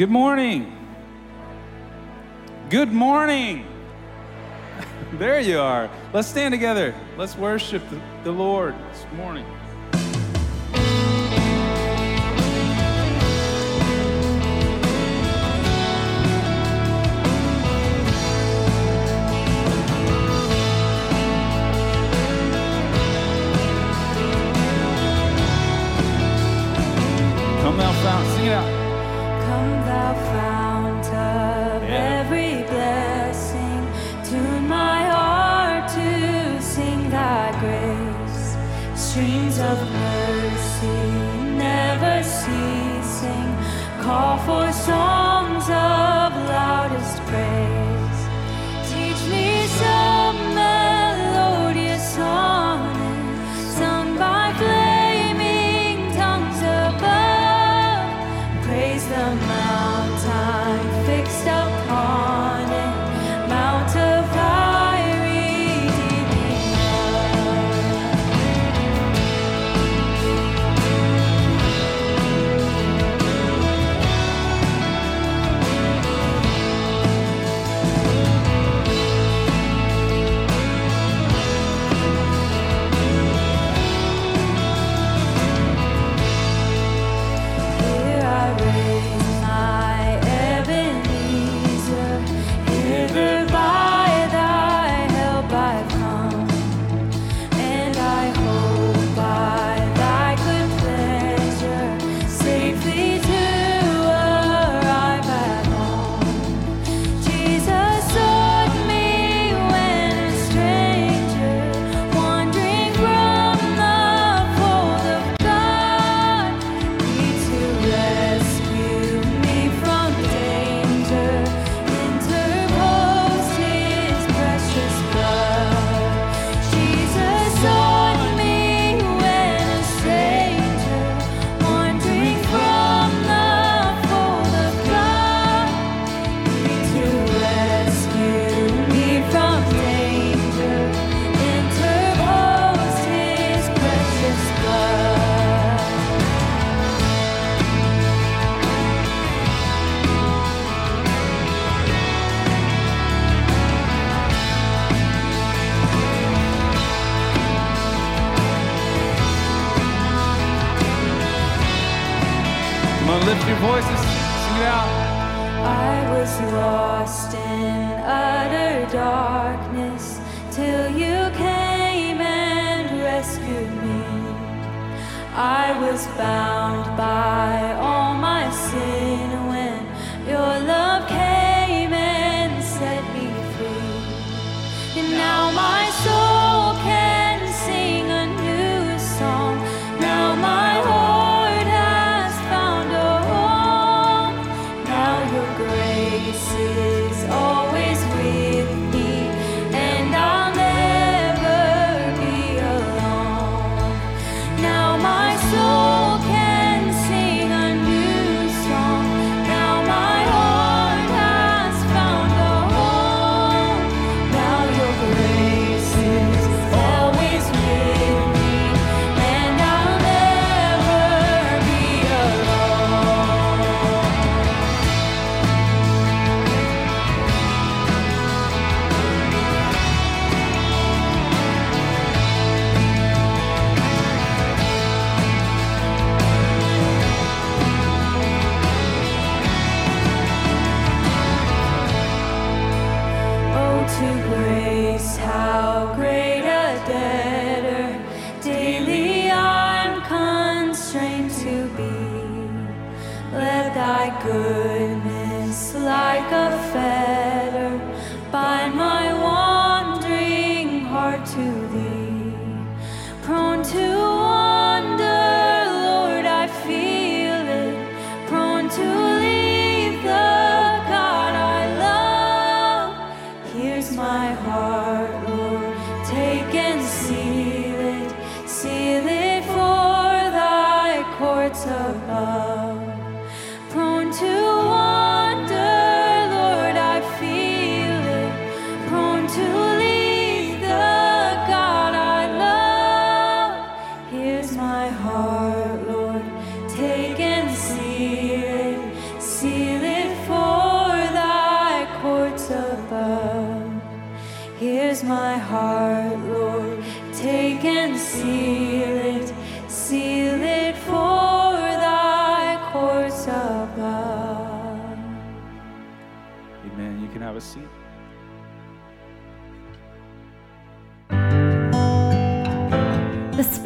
Good morning. Good morning. there you are. Let's stand together. Let's worship the, Lord this morning.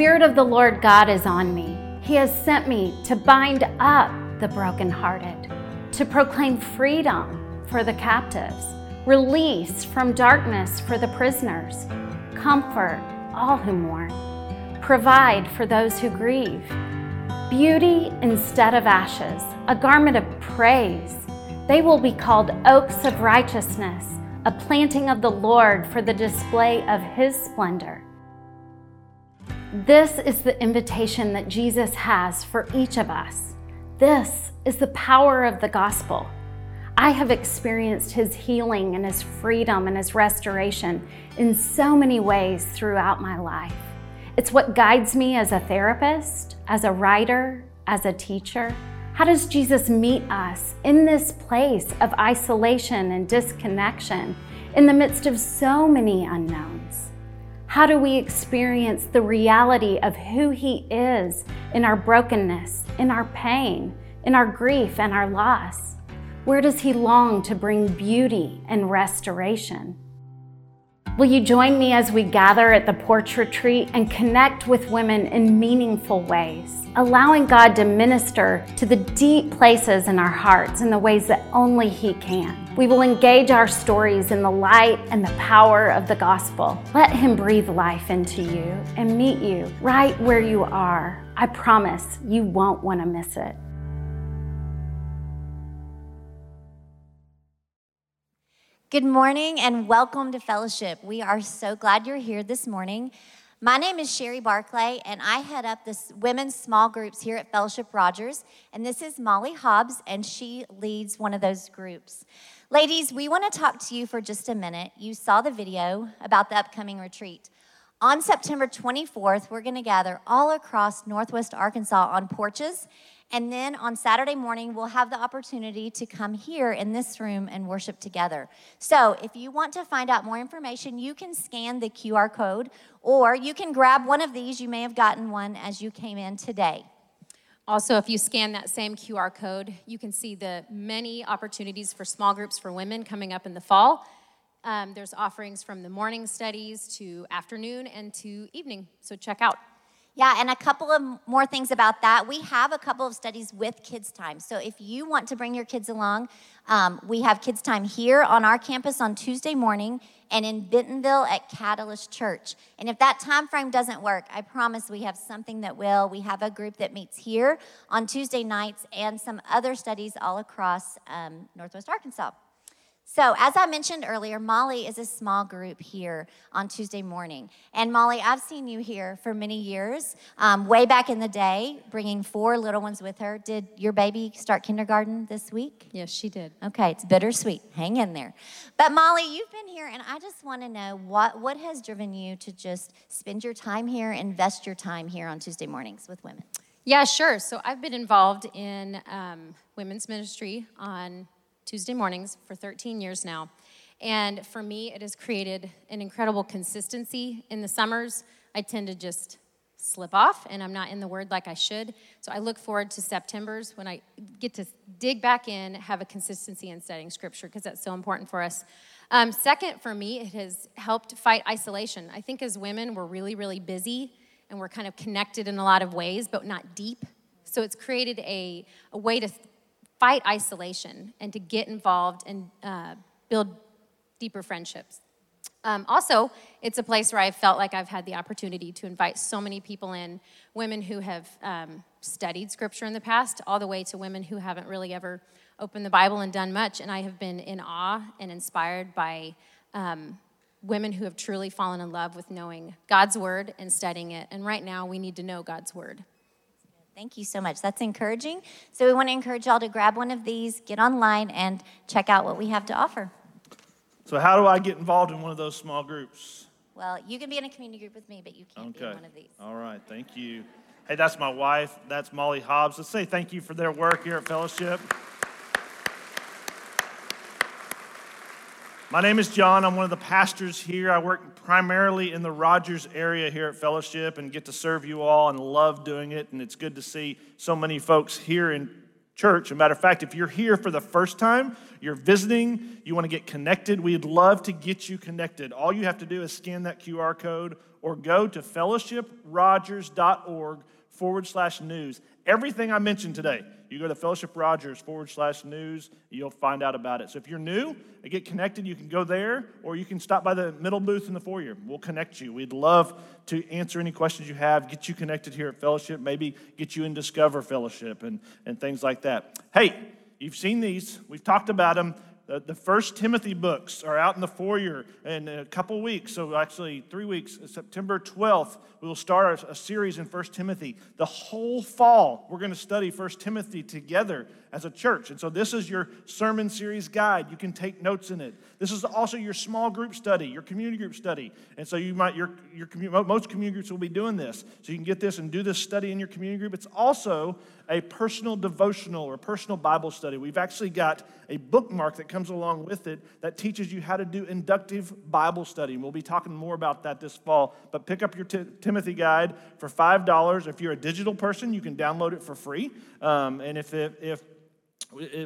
Spirit of the Lord God is on me. He has sent me to bind up the brokenhearted, to proclaim freedom for the captives, release from darkness for the prisoners, comfort all who mourn, provide for those who grieve, beauty instead of ashes, a garment of praise. They will be called oaks of righteousness, a planting of the Lord for the display of his splendor. This is the invitation that Jesus has for each of us. This is the power of the gospel. I have experienced his healing and his freedom and his restoration in so many ways throughout my life. It's what guides me as a therapist, as a writer, as a teacher. How does Jesus meet us in this place of isolation and disconnection in the midst of so many unknowns? How do we experience the reality of who He is in our brokenness, in our pain, in our grief, and our loss? Where does He long to bring beauty and restoration? Will you join me as we gather at the porch retreat and connect with women in meaningful ways, allowing God to minister to the deep places in our hearts in the ways that only He can? We will engage our stories in the light and the power of the gospel. Let Him breathe life into you and meet you right where you are. I promise you won't want to miss it. Good morning and welcome to fellowship. We are so glad you're here this morning. My name is Sherry Barclay, and I head up the women's small groups here at Fellowship Rogers. And this is Molly Hobbs, and she leads one of those groups. Ladies, we want to talk to you for just a minute. You saw the video about the upcoming retreat. On September 24th, we're going to gather all across Northwest Arkansas on porches and then on Saturday morning, we'll have the opportunity to come here in this room and worship together. So if you want to find out more information, you can scan the QR code or you can grab one of these. You may have gotten one as you came in today. Also, if you scan that same QR code, you can see the many opportunities for small groups for women coming up in the fall. Um, there's offerings from the morning studies to afternoon and to evening, so check out. Yeah, and a couple of more things about that. We have a couple of studies with Kids Time. So if you want to bring your kids along, um, we have Kids Time here on our campus on Tuesday morning and in Bentonville at Catalyst Church. And if that time frame doesn't work, I promise we have something that will. We have a group that meets here on Tuesday nights and some other studies all across um, Northwest Arkansas. So, as I mentioned earlier, Molly is a small group here on Tuesday morning. And Molly, I've seen you here for many years, um, way back in the day, bringing four little ones with her. Did your baby start kindergarten this week? Yes, she did. Okay, it's bittersweet. Hang in there. But Molly, you've been here, and I just want to know what, what has driven you to just spend your time here, invest your time here on Tuesday mornings with women? Yeah, sure. So, I've been involved in um, women's ministry on Tuesday mornings for 13 years now. And for me, it has created an incredible consistency. In the summers, I tend to just slip off and I'm not in the Word like I should. So I look forward to September's when I get to dig back in, have a consistency in studying Scripture because that's so important for us. Um, second, for me, it has helped fight isolation. I think as women, we're really, really busy and we're kind of connected in a lot of ways, but not deep. So it's created a, a way to fight isolation and to get involved and uh, build deeper friendships. Um, also, it's a place where I've felt like I've had the opportunity to invite so many people in women who have um, studied scripture in the past, all the way to women who haven't really ever opened the Bible and done much. And I have been in awe and inspired by um, women who have truly fallen in love with knowing God's word and studying it. And right now, we need to know God's word. Thank you so much. That's encouraging. So, we want to encourage y'all to grab one of these, get online, and check out what we have to offer. So, how do I get involved in one of those small groups? Well, you can be in a community group with me, but you can't Okay. be in one of these. All right, thank you. Hey, that's my wife. That's Molly Hobbs. Let's say thank you for their work here at Fellowship. My name is John. I'm one of the pastors here. I work primarily in the Rogers area here at Fellowship and get to serve you all and love doing it. And it's good to see so many folks here in church. As a matter of fact, if you're here for the first time, you're visiting, you want to get connected, we'd love to get you connected. All you have to do is scan that QR code or go to fellowshiprogers.org forward slash news. Everything I mentioned today, you go to Fellowship Rogers forward slash news, you'll find out about it. So if you're new uh, get connected, you can go there or you can stop by the middle booth in the foyer. We'll connect you. We'd love to answer any questions you have, get you connected here at Fellowship, maybe get you in Discover Fellowship and, and things like that. Hey, you've seen these, we've talked about them. The, the First Timothy books are out in the foyer in a couple weeks. So, actually, three weeks. September 12th, we will start a, a series in First Timothy. The whole fall, we're going to study First Timothy together as a church. And so, this is your sermon series guide. You can take notes in it. This is also your small group study, your community group study. And so, you might, your, your most community groups will be doing this. So, you can get this and do this study in your community group. It's also a personal devotional or personal Bible study. We've actually got a bookmark that comes along with it that teaches you how to do inductive Bible study. And we'll be talking more about that this fall. But pick up your T- Timothy guide for $5. If you're a digital person, you can download it for free. Um, and if, if, if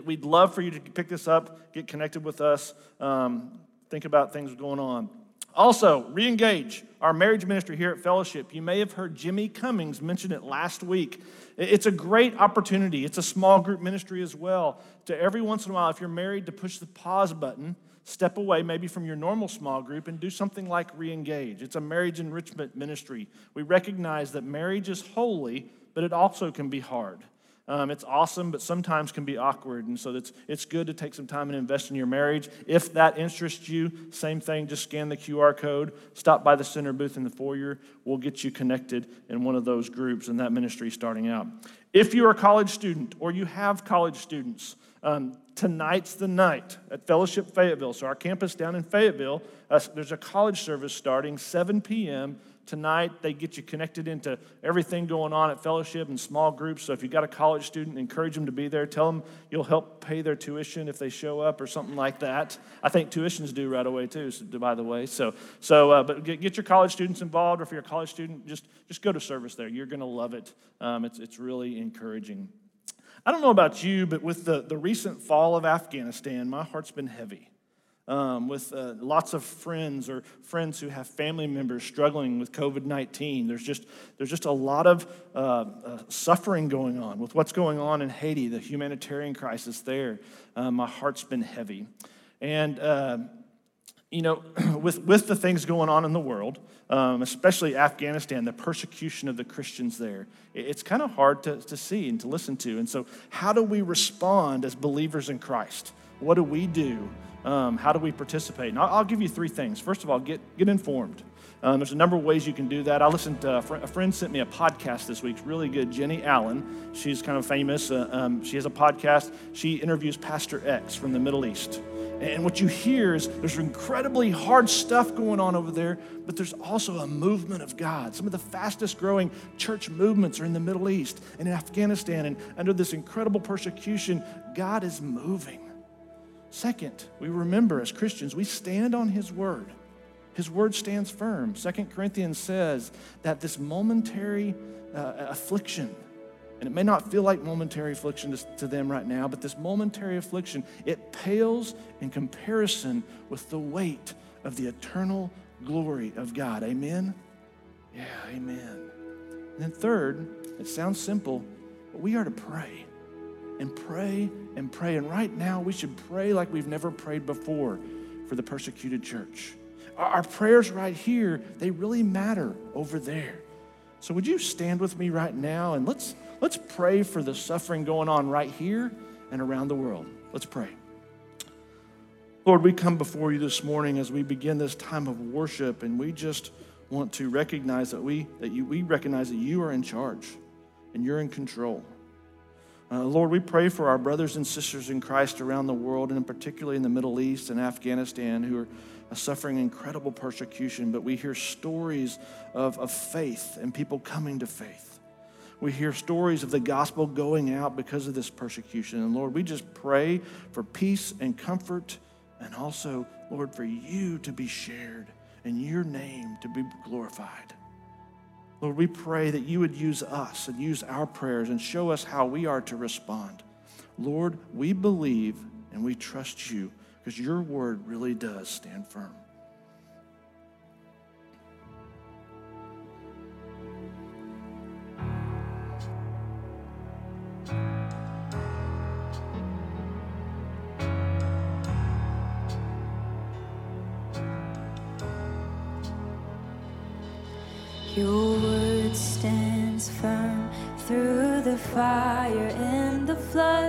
we'd love for you to pick this up, get connected with us, um, think about things going on. Also, reengage our marriage ministry here at Fellowship. You may have heard Jimmy Cummings mention it last week. It's a great opportunity. It's a small group ministry as well. To every once in a while, if you're married, to push the pause button, step away maybe from your normal small group and do something like reengage. It's a marriage enrichment ministry. We recognize that marriage is holy, but it also can be hard. Um, it's awesome, but sometimes can be awkward. And so it's, it's good to take some time and invest in your marriage. If that interests you, same thing, just scan the QR code, stop by the center booth in the foyer. We'll get you connected in one of those groups and that ministry starting out. If you're a college student or you have college students, um, tonight's the night at Fellowship Fayetteville. So, our campus down in Fayetteville, uh, there's a college service starting 7 p.m tonight. They get you connected into everything going on at fellowship and small groups. So if you've got a college student, encourage them to be there. Tell them you'll help pay their tuition if they show up or something like that. I think tuition's due right away too. So, by the way, so so uh, but get, get your college students involved. Or if you're a college student, just just go to service there. You're going to love it. Um, it's it's really encouraging. I don't know about you, but with the, the recent fall of Afghanistan, my heart's been heavy um, with uh, lots of friends or friends who have family members struggling with COVID 19. There's just, there's just a lot of uh, uh, suffering going on with what's going on in Haiti, the humanitarian crisis there. Uh, my heart's been heavy. And, uh, you know, with, with the things going on in the world, um, especially Afghanistan, the persecution of the Christians there, it's kind of hard to, to see and to listen to. And so, how do we respond as believers in Christ? What do we do? Um, how do we participate? And I'll, give you three things. First of all, get, get informed. Um, there's a number of ways you can do that. I listened to a, fr- a, friend sent me a podcast this week, really good. Jennie Allen, she's kind of famous. Uh, um, she has a podcast. She interviews Pastor X from the Middle East. And what you hear is there's incredibly hard stuff going on over there, but there's also a movement of God. Some of the fastest growing church movements are in the Middle East and in Afghanistan. And under this incredible persecution, God is moving. Second, we remember as Christians, we stand on His word. His word stands firm. Second Corinthians says that this momentary uh, affliction, and it may not feel like momentary affliction to, to them right now, but this momentary affliction, it pales in comparison with the weight of the eternal glory of God. Amen? Yeah, amen. And then third, it sounds simple, but we are to pray and pray and pray. And right now, we should pray like we've never prayed before for the persecuted church. Our prayers right here, they really matter over there. So would you stand with me right now and let's let's pray for the suffering going on right here and around the world. Let's pray. Lord, we come before you this morning as we begin this time of worship and we just want to recognize that we that you we recognize that you are in charge and you're in control. Uh, Lord, we pray for our brothers and sisters in Christ around the world, and particularly in the Middle East and Afghanistan, who are uh, suffering incredible persecution. But we hear stories of, of faith and people coming to faith. We hear stories of the gospel going out because of this persecution. And Lord, we just pray for peace and comfort and also Lord, for you to be shared and your name to be glorified. Lord, we pray that you would use us and use our prayers and show us how we are to respond. Lord, we believe and we trust you because your word really does stand firm. And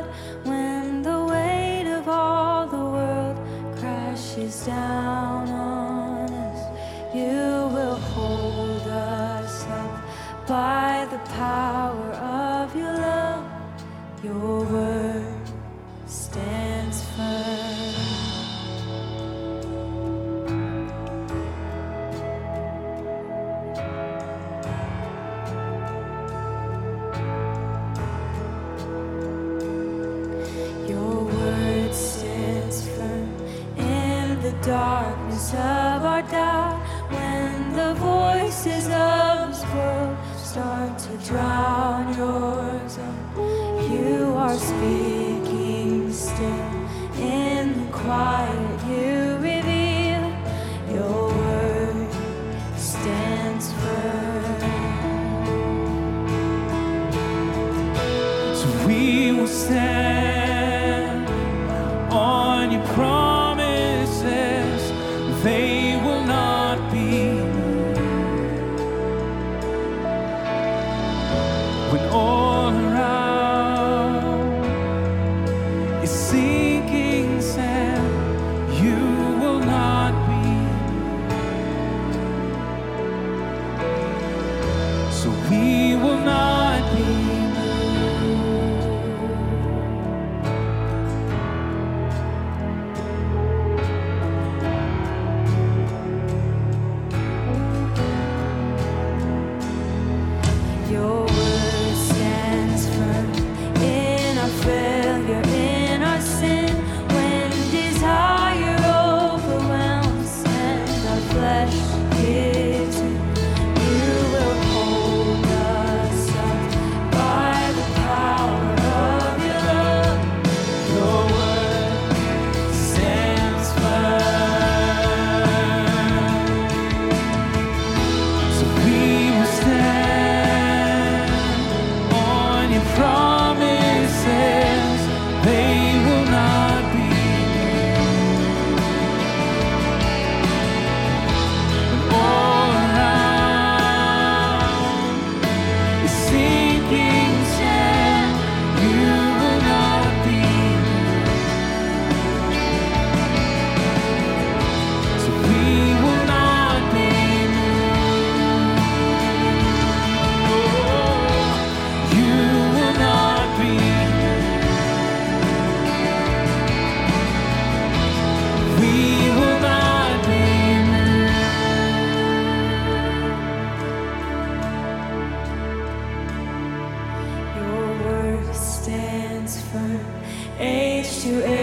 to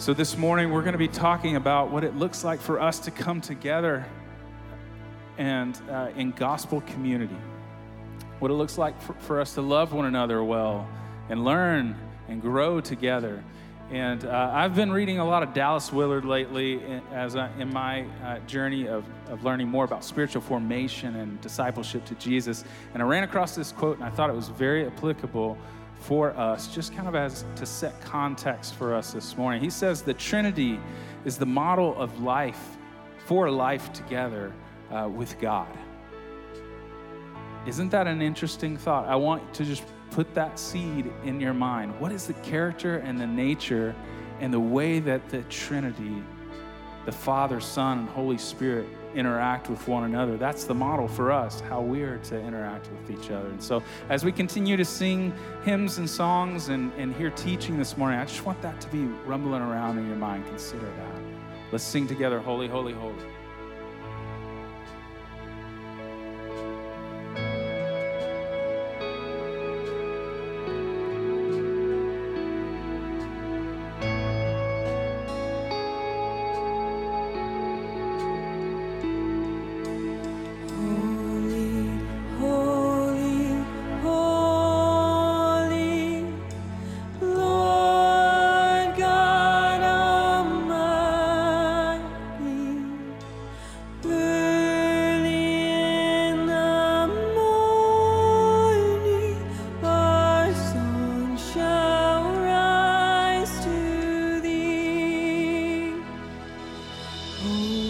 So, this morning we're going to be talking about what it looks like for us to come together and uh, in gospel community. What it looks like for, for us to love one another well and learn and grow together. And uh, I've been reading a lot of Dallas Willard lately in- as in my uh, journey of, of learning more about spiritual formation and discipleship to Jesus. And I ran across this quote and I thought it was very applicable for us, just kind of as to set context for us this morning. He says the Trinity is the model of life for life together uh, with God. Isn't that an interesting thought? I want to just put that seed in your mind. What is the character and the nature and the way that the Trinity the Father, Son, and Holy Spirit interact with one another. That's the model for us, how we are to interact with each other. And so, as we continue to sing hymns and songs and, and hear teaching this morning, I just want that to be rumbling around in your mind. Consider that. Let's sing together, Holy, Holy, Holy. Holy, Oh.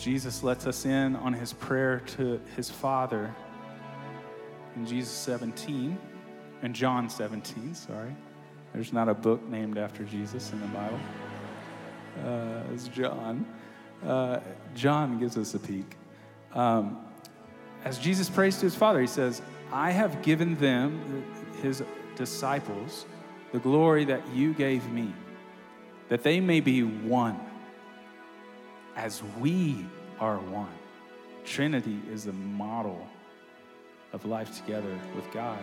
Jesus lets us in on his prayer to his Father in Jesus 17, in John 17, sorry. There's not a book named after Jesus in the Bible. Uh, it's John. Uh, John gives us a peek. Um, as Jesus prays to his Father, he says, I have given them, his disciples, the glory that you gave me, that they may be one as we are one. Trinity is the model of life together with God.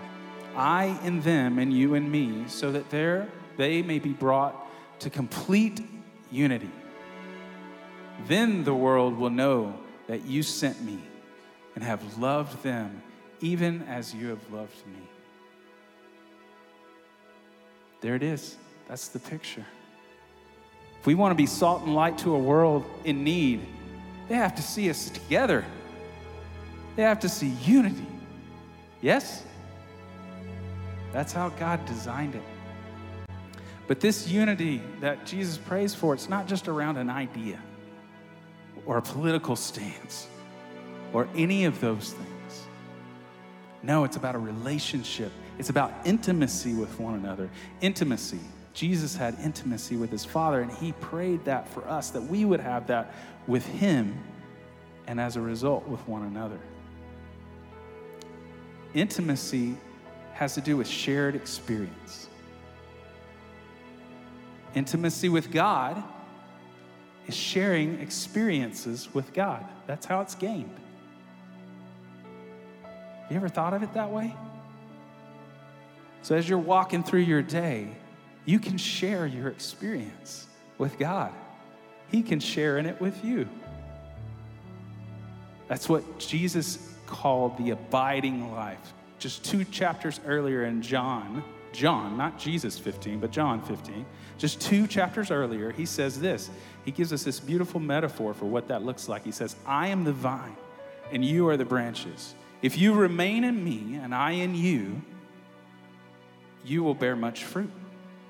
I in them and you and me, so that there they may be brought to complete unity. Then the world will know that you sent me and have loved them even as you have loved me. There it is. That's the picture. We want to be salt and light to a world in need, they have to see us together. They have to see unity. Yes? That's how God designed it. But this unity that Jesus prays for, it's not just around an idea or a political stance or any of those things. No, it's about a relationship. It's about intimacy with one another. Intimacy. Jesus had intimacy with his Father, and he prayed that for us, that we would have that with him, and as a result, with one another. Intimacy has to do with shared experience. Intimacy with God is sharing experiences with God. That's how it's gained. You ever thought of it that way? So, as you're walking through your day, you can share your experience with God. He can share in it with you. That's what Jesus called the abiding life. Just two chapters earlier in John, John, not Jesus 15, but John 15, just two chapters earlier, he says this. He gives us this beautiful metaphor for what that looks like. He says, I am the vine, and you are the branches. If you remain in me, and I in you, you will bear much fruit.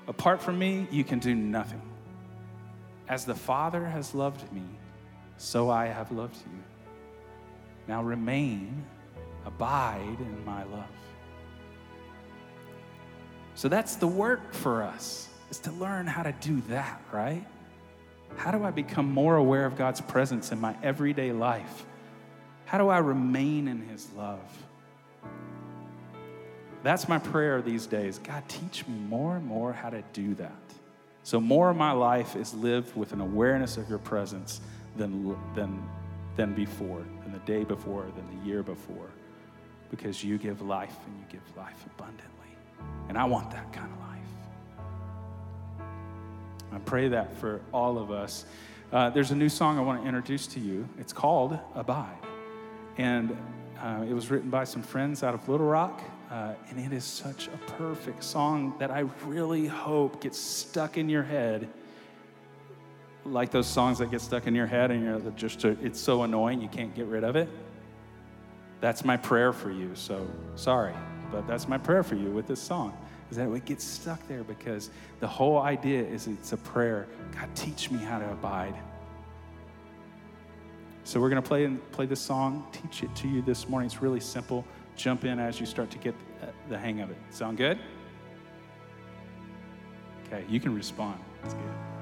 Apart from me, you can do nothing. As the Father has loved me, so I have loved you. Now remain, abide in my love. So that's the work for us, is to learn how to do that, right? How do I become more aware of God's presence in my everyday life? How do I remain in His love? That's my prayer these days. God, teach me more and more how to do that. So, more of my life is lived with an awareness of your presence than, than, than before, than the day before, than the year before, because you give life and you give life abundantly. And I want that kind of life. I pray that for all of us. Uh, there's a new song I want to introduce to you. It's called Abide. And uh, it was written by some friends out of Little Rock. Uh, and it is such a perfect song that I really hope gets stuck in your head. Like those songs that get stuck in your head and you're just, it's so annoying you can't get rid of it. That's my prayer for you. So sorry, but that's my prayer for you with this song is that it gets stuck there because the whole idea is it's a prayer. God, teach me how to abide. So we're going to play play this song, teach it to you this morning. It's really simple jump in as you start to get uh, the hang of it. Sound good? Okay, you can respond. That's good.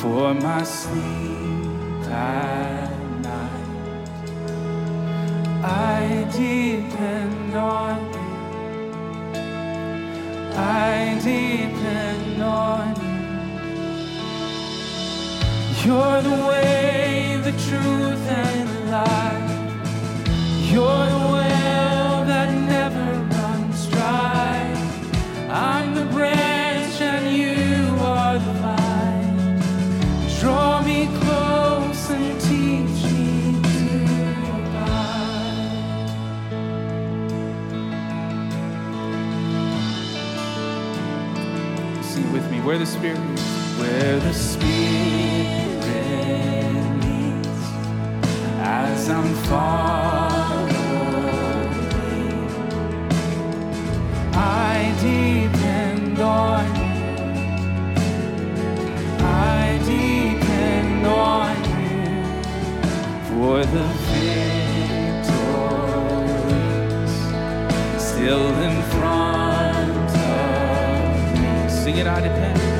For my sleep at night. I depend on you. I depend on you. You're the way, the truth, and the life. You're the way. Where the Spirit leads. Where the Spirit leads. As I'm following, I depend on you. I depend on you for the victories still in front get out of town.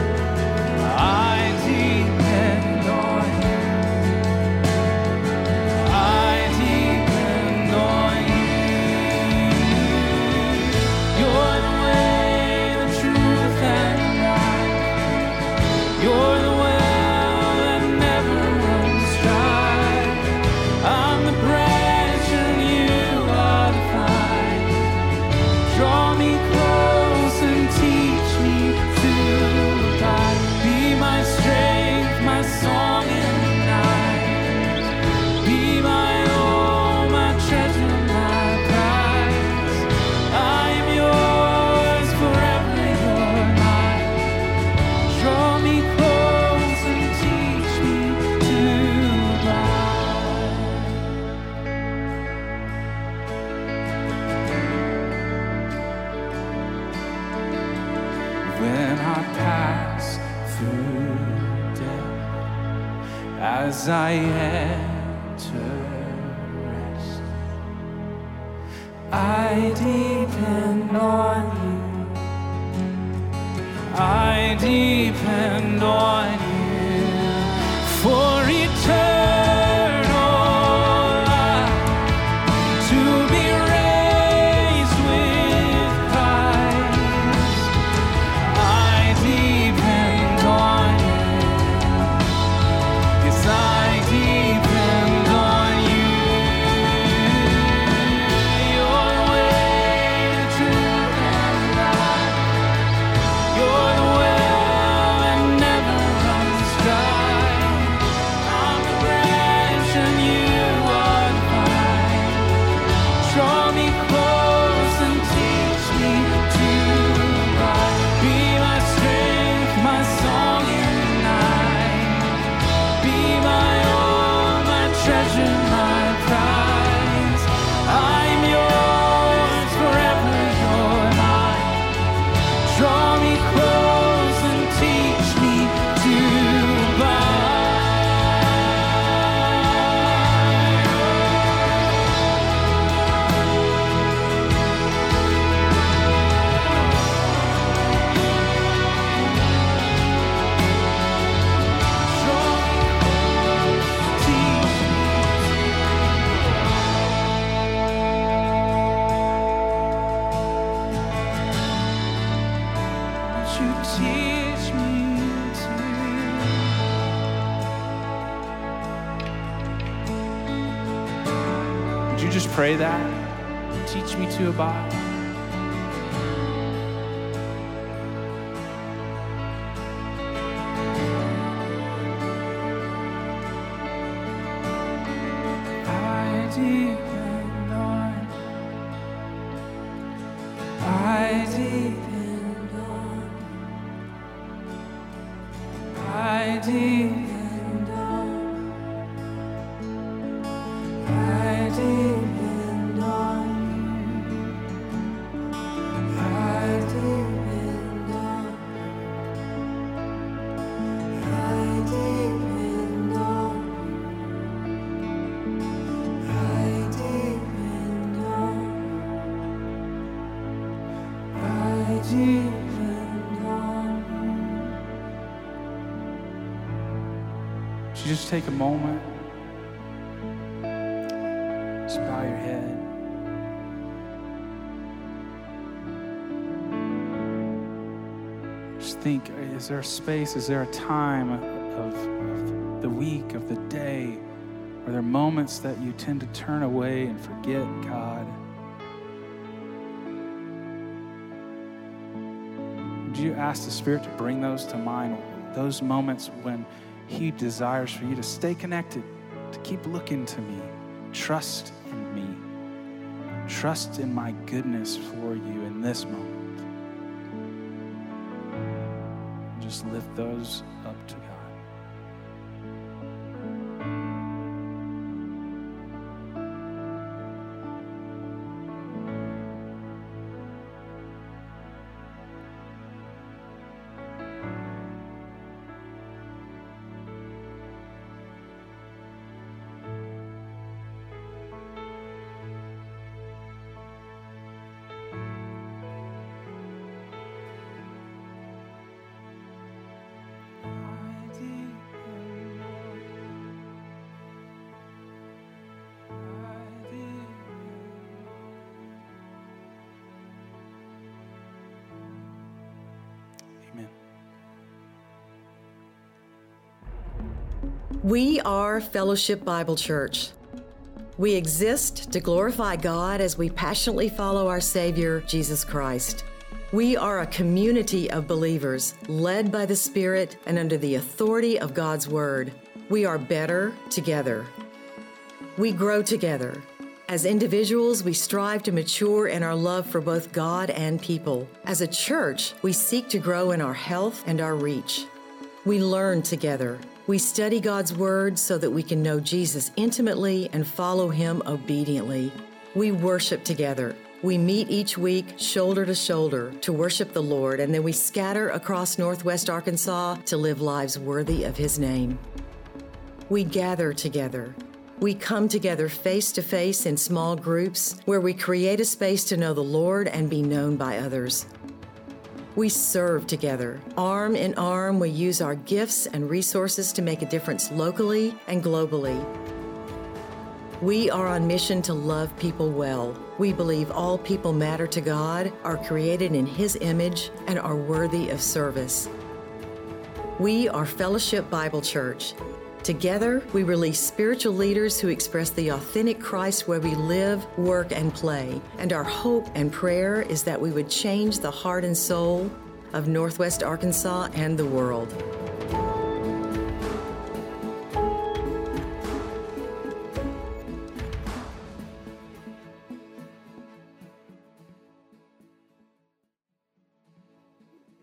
As I enter rest, I depend on you. I depend you just take a moment? Just bow your head. Just think is there a space, is there a time of, of the week, of the day, are there moments that you tend to turn away and forget God? Would you ask the Spirit to bring those to mind? Those moments when He desires for you to stay connected, to keep looking to me, trust in me, trust in my goodness for you in this moment. just lift those up to God. We are Fellowship Bible Church. We exist to glorify God as we passionately follow our Savior, Jesus Christ. We are a community of believers led by the Spirit and under the authority of God's Word. We are better together. We grow together. As individuals, we strive to mature in our love for both God and people. As a church, we seek to grow in our health and our reach. We learn together. We study God's Word so that we can know Jesus intimately and follow Him obediently. We worship together. We meet each week shoulder to shoulder to worship the Lord, and then we scatter across Northwest Arkansas to live lives worthy of His name. We gather together. We come together face to face in small groups where we create a space to know the Lord and be known by others. We serve together. Arm in arm, we use our gifts and resources to make a difference locally and globally. We are on mission to love people well. We believe all people matter to God, are created in His image, and are worthy of service. We are Fellowship Bible Church. Together, we release spiritual leaders who express the authentic Christ where we live, work, and play. And our hope and prayer is that we would change the heart and soul of Northwest Arkansas and the world.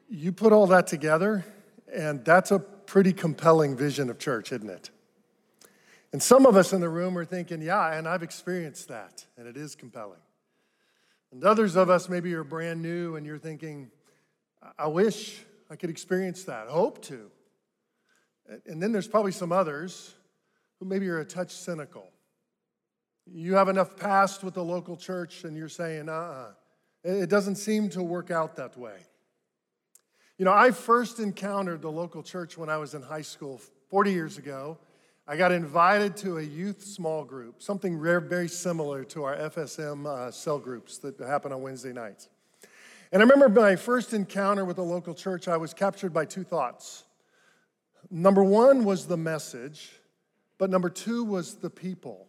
You put all that together, and that's a pretty compelling vision of church, isn't it? And some of us in the room are thinking, yeah, and I've experienced that, and it is compelling. And others of us maybe are brand new and you're thinking, I wish I could experience that, hope to. And then there's probably some others who maybe are a touch cynical. You have enough past with the local church and you're saying, uh uh it doesn't seem to work out that way. You know, I first encountered the local church when I was in high school 40 years ago. I got invited to a youth small group, something very similar to our FSM uh, cell groups that happen on Wednesday nights. And I remember my first encounter with the local church, I was captured by two thoughts. Number one was the message, but number two was the people.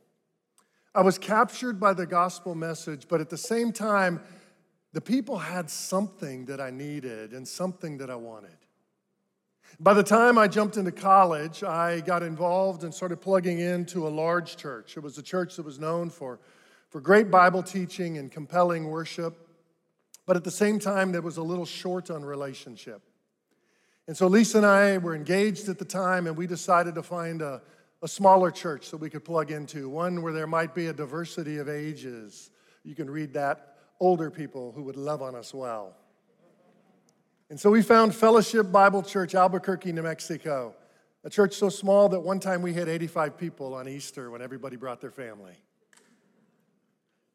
I was captured by the gospel message, but at the same time, the people had something that I needed and something that I wanted. By the time I jumped into college, I got involved and started plugging into a large church. It was a church that was known for, for great Bible teaching and compelling worship, but at the same time, that was a little short on relationship. And so Lisa and I were engaged at the time, and we decided to find a, a smaller church that we could plug into, one where there might be a diversity of ages. You can read that older people who would love on us well. And so we found Fellowship Bible Church, Albuquerque, New Mexico, a church so small that one time we had 85 people on Easter when everybody brought their family.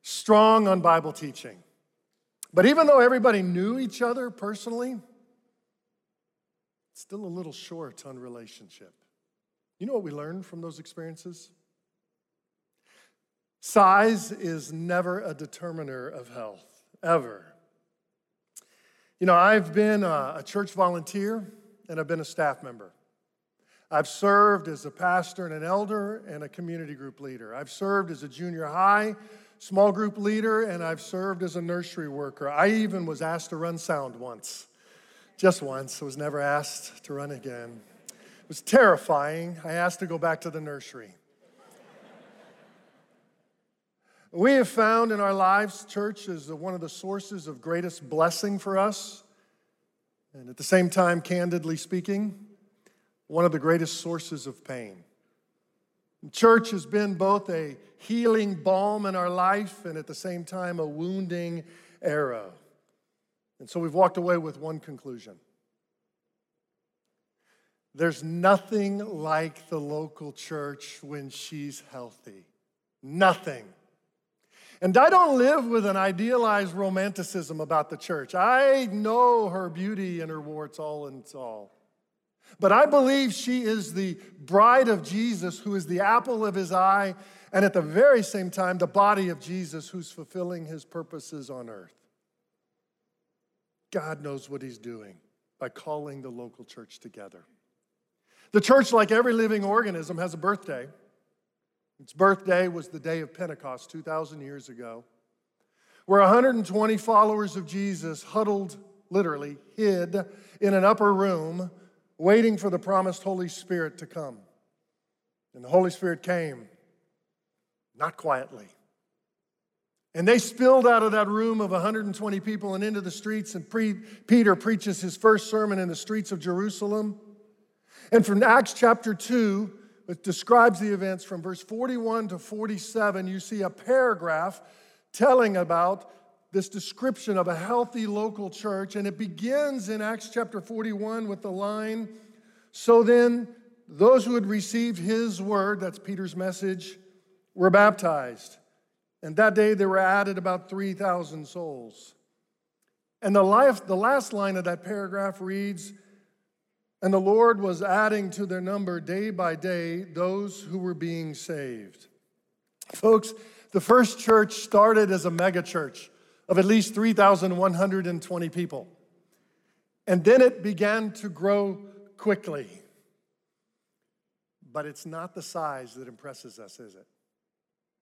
Strong on Bible teaching. But even though everybody knew each other personally, still a little short on relationship. You know what we learned from those experiences? Size is never a determiner of health, ever. You know, I've been a, a, church volunteer and I've been a staff member. I've served as a pastor and an elder and a community group leader. I've served as a junior high small group leader and I've served as a nursery worker. I even was asked to run sound once, just once. I was never asked to run again. It was terrifying. I asked to go back to the nursery. We have found in our lives, church is one of the sources of greatest blessing for us. and at the same time, candidly speaking, one of the greatest sources of pain. Church has been both a healing balm in our life and at the same time a wounding arrow. And so we've walked away with one conclusion there's nothing like the local church when she's healthy. Nothing. And I don't live with an idealized romanticism about the church. I know her beauty and her warts all and all. But I believe she is the bride of Jesus, who is the apple of his eye, and at the very same time, the body of Jesus, who's fulfilling his purposes on earth. God knows what he's doing by calling the local church together. The church, like every living organism, has a birthday. Its birthday was the day of Pentecost 2,000 years ago, where 120 followers of Jesus huddled, literally, hid in an upper room waiting for the promised Holy Spirit to come. And the Holy Spirit came, not quietly. And they spilled out of that room of 120 people and into the streets, and pre- Peter preaches his first sermon in the streets of Jerusalem. And from Acts chapter 2, which describes the events from verse 41 to 47, you see a paragraph telling about this description of a healthy local church. And it begins in Acts chapter 41 with the line So then, those who had received his word, that's Peter's message, were baptized. And that day there were added about 3,000 souls. And the, life, the last line of that paragraph reads And the Lord was adding to their number day by day those who were being saved. Folks, the first church started as a megachurch of at least 3,120 people. And then it began to grow quickly. But it's not the size that impresses us, is it?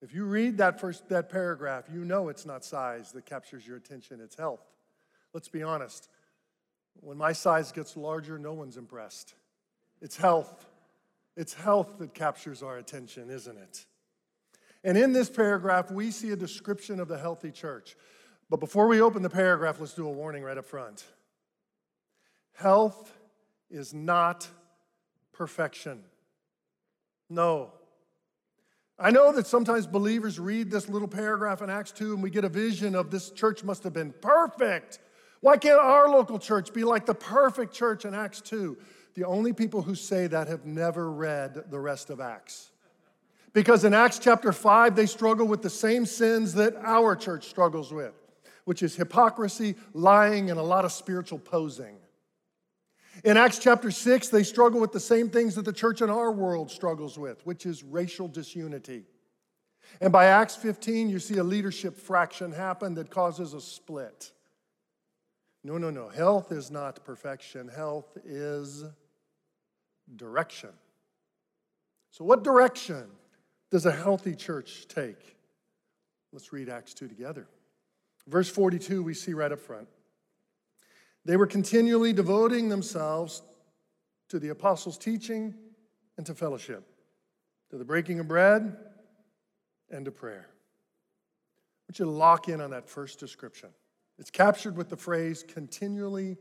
If you read that first that paragraph, you know it's not size that captures your attention, it's health. Let's be honest. When my size gets larger, no one's impressed. It's health. It's health that captures our attention, isn't it? And in this paragraph, we see a description of the healthy church. But before we open the paragraph, let's do a warning right up front. Health is not perfection. No. I know that sometimes believers read this little paragraph in Acts 2 and we get a vision of this church must have been perfect. Why can't our local church be like the perfect church in Acts 2? The only people who say that have never read the rest of Acts. Because in Acts chapter 5, they struggle with the same sins that our church struggles with which is hypocrisy, lying, and a lot of spiritual posing. In Acts chapter 6, they struggle with the same things that the church in our world struggles with, which is racial disunity. And by Acts 15, you see a leadership fraction happen that causes a split. No, no, no. Health is not perfection, health is direction. So, what direction does a healthy church take? Let's read Acts 2 together. Verse 42, we see right up front. They were continually devoting themselves to the apostles' teaching and to fellowship, to the breaking of bread and to prayer. I want you to lock in on that first description. It's captured with the phrase continually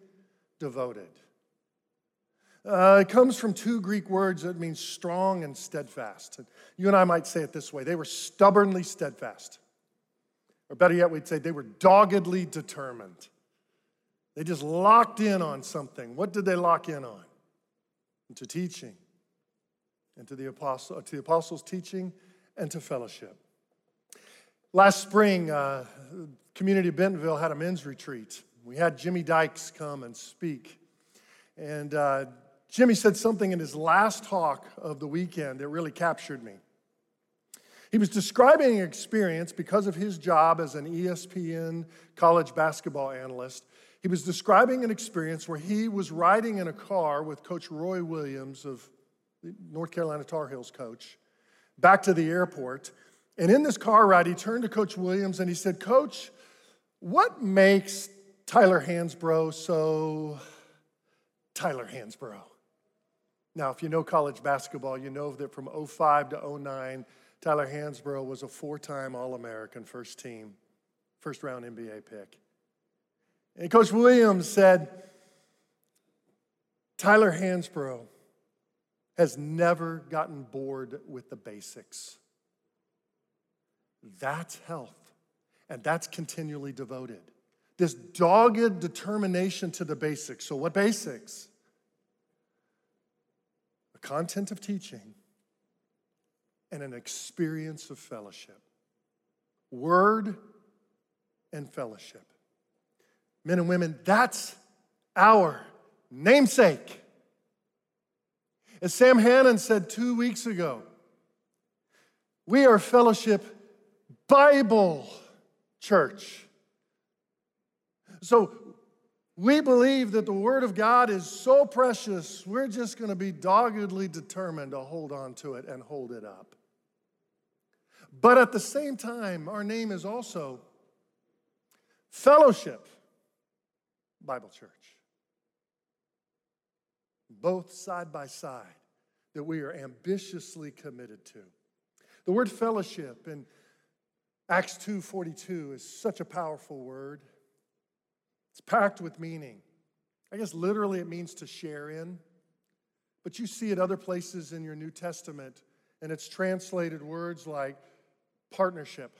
devoted. Uh, it comes from two Greek words that mean strong and steadfast. You and I might say it this way they were stubbornly steadfast. Or better yet, we'd say they were doggedly determined. They just locked in on something. What did they lock in on? Into teaching, and to the, apostle, to the apostles' teaching, and to fellowship. Last spring, uh, Community of Bentonville had a men's retreat. We had Jimmy Dykes come and speak. And uh, Jimmy said something in his last talk of the weekend that really captured me. He was describing an experience because of his job as an ESPN college basketball analyst. He was describing an experience where he was riding in a car with Coach Roy Williams of North Carolina Tar Heels coach back to the airport. And in this car ride, he turned to Coach Williams and he said, Coach, what makes Tyler Hansbrough so Tyler Hansbrough? Now, if you know college basketball, you know that from 05 to 09, Tyler Hansbrough was a four time All American first team, first round NBA pick. And Coach Williams said, Tyler Hansbrough has never gotten bored with the basics. That's health, and that's continually devoted. This dogged determination to the basics. So, what basics? The content of teaching and an experience of fellowship. Word and fellowship. Men and women, that's our namesake. As Sam Hannon said two weeks ago, we are Fellowship Bible Church. So we believe that the Word of God is so precious, we're just going to be doggedly determined to hold on to it and hold it up. But at the same time, our name is also Fellowship Bible Church. Both side by side, that we are ambitiously committed to. The word fellowship in Acts 2:42 is such a powerful word. It's packed with meaning. I guess literally it means to share in. But you see it other places in your New Testament, and it's translated words like partnership,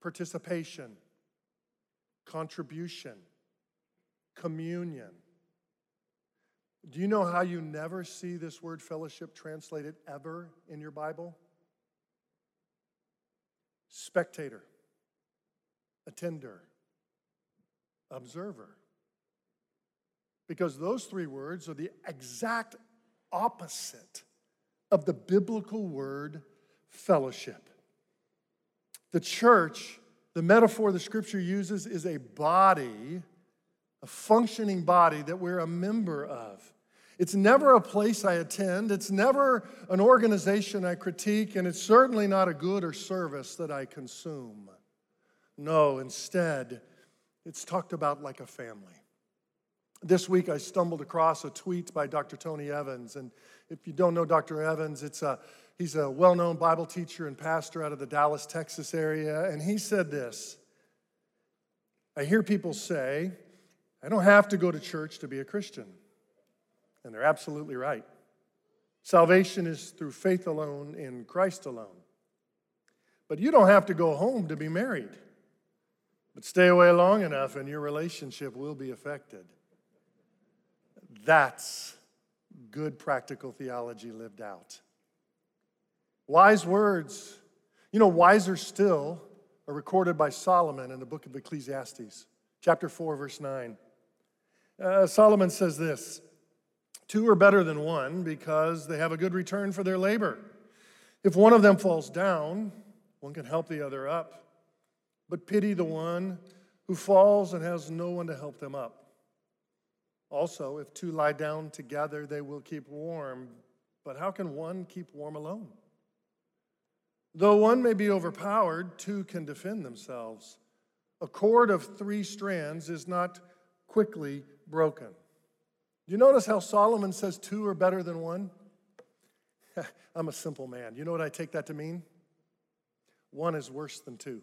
participation, contribution, communion. Do you know how you never see this word fellowship translated ever in your Bible? Spectator, attender, observer. Because those three words are the exact opposite of the biblical word fellowship. The church, the metaphor the scripture uses, is a body, a functioning body that we're a member of. It's never a place I attend, it's never an organization I critique, and it's certainly not a good or service that I consume. No, instead, it's talked about like a family. This week I stumbled across a tweet by Dr. Tony Evans. And if you don't know Dr. Evans, it's a, he's a well known Bible teacher and pastor out of the Dallas, Texas area. And he said this I hear people say, I don't have to go to church to be a Christian. And they're absolutely right. Salvation is through faith alone in Christ alone. But you don't have to go home to be married. But stay away long enough and your relationship will be affected. That's good practical theology lived out. Wise words, you know, wiser still are recorded by Solomon in the book of Ecclesiastes, chapter 4, verse 9. Uh, Solomon says this Two are better than one because they have a good return for their labor. If one of them falls down, one can help the other up but pity the one who falls and has no one to help them up. Also, if two lie down together, they will keep warm. But how can one keep warm alone? Though one may be overpowered, two can defend themselves. A cord of three strands is not quickly broken. Do you notice how Solomon says two are better than one? I'm a simple man. You know what I take that to mean? One is worse than two.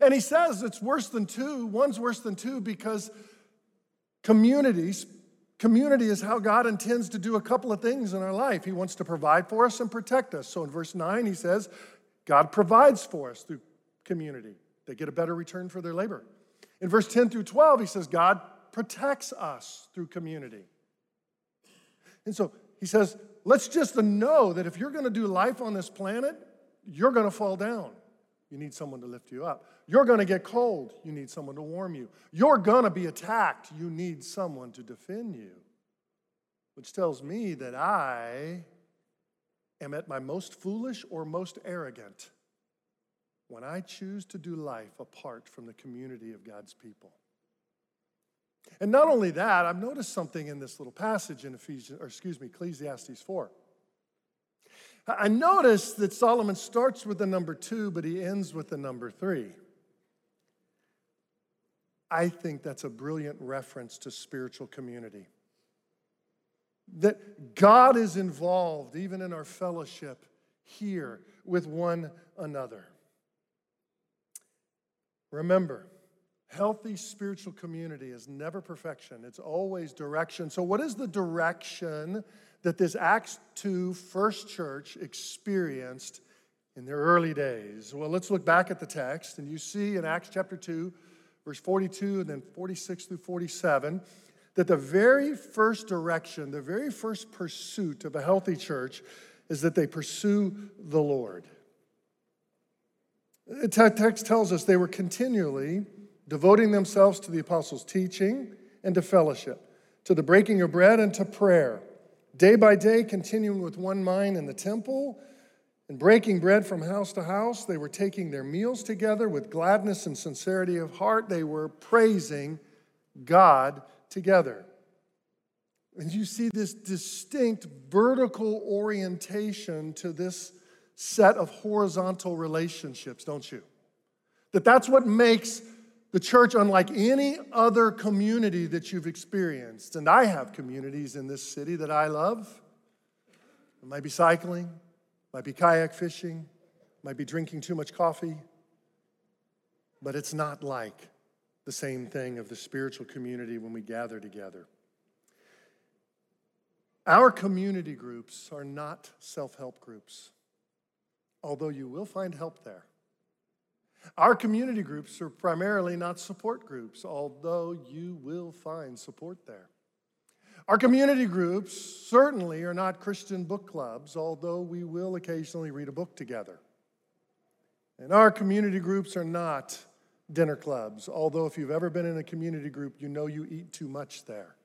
And he says it's worse than two. One's worse than two because communities, community is how God intends to do a couple of things in our life. He wants to provide for us and protect us. So in verse 9, he says, God provides for us through community. They get a better return for their labor. In verse 10 through 12, he says, God protects us through community. And so he says, let's just know that if you're going to do life on this planet, you're going to fall down. You need someone to lift you up. You're going to get cold. You need someone to warm you. You're going to be attacked. You need someone to defend you. Which tells me that I am at my most foolish or most arrogant when I choose to do life apart from the community of God's people. And not only that, I've noticed something in this little passage in Ephesians, or excuse me, Ecclesiastes 4. I notice that Solomon starts with the number two, but he ends with the number three. I think that's a brilliant reference to spiritual community. That God is involved, even in our fellowship here with one another. Remember, Healthy spiritual community is never perfection, it's always direction. So, what is the direction that this Acts 2 first church experienced in their early days? Well, let's look back at the text, and you see in Acts chapter 2, verse 42 and then 46 through 47, that the very first direction, the very first pursuit of a healthy church is that they pursue the Lord. The text tells us they were continually devoting themselves to the apostles' teaching and to fellowship, to the breaking of bread and to prayer. Day by day, continuing with one mind in the temple and breaking bread from house to house, they were taking their meals together with gladness and sincerity of heart. They were praising God together. And you see this distinct vertical orientation to this set of horizontal relationships, don't you? That that's what makes the church unlike any other community that you've experienced. And I have communities in this city that I love. It might be cycling, might be kayak fishing, might be drinking too much coffee, but it's not like the same thing of the spiritual community when we gather together. Our community groups are not self help groups, although you will find help there. Our community groups are primarily not support groups, although you will find support there. Our community groups certainly are not Christian book clubs, although we will occasionally read a book together. And our community groups are not dinner clubs, although if you've ever been in a community group, you know you eat too much there.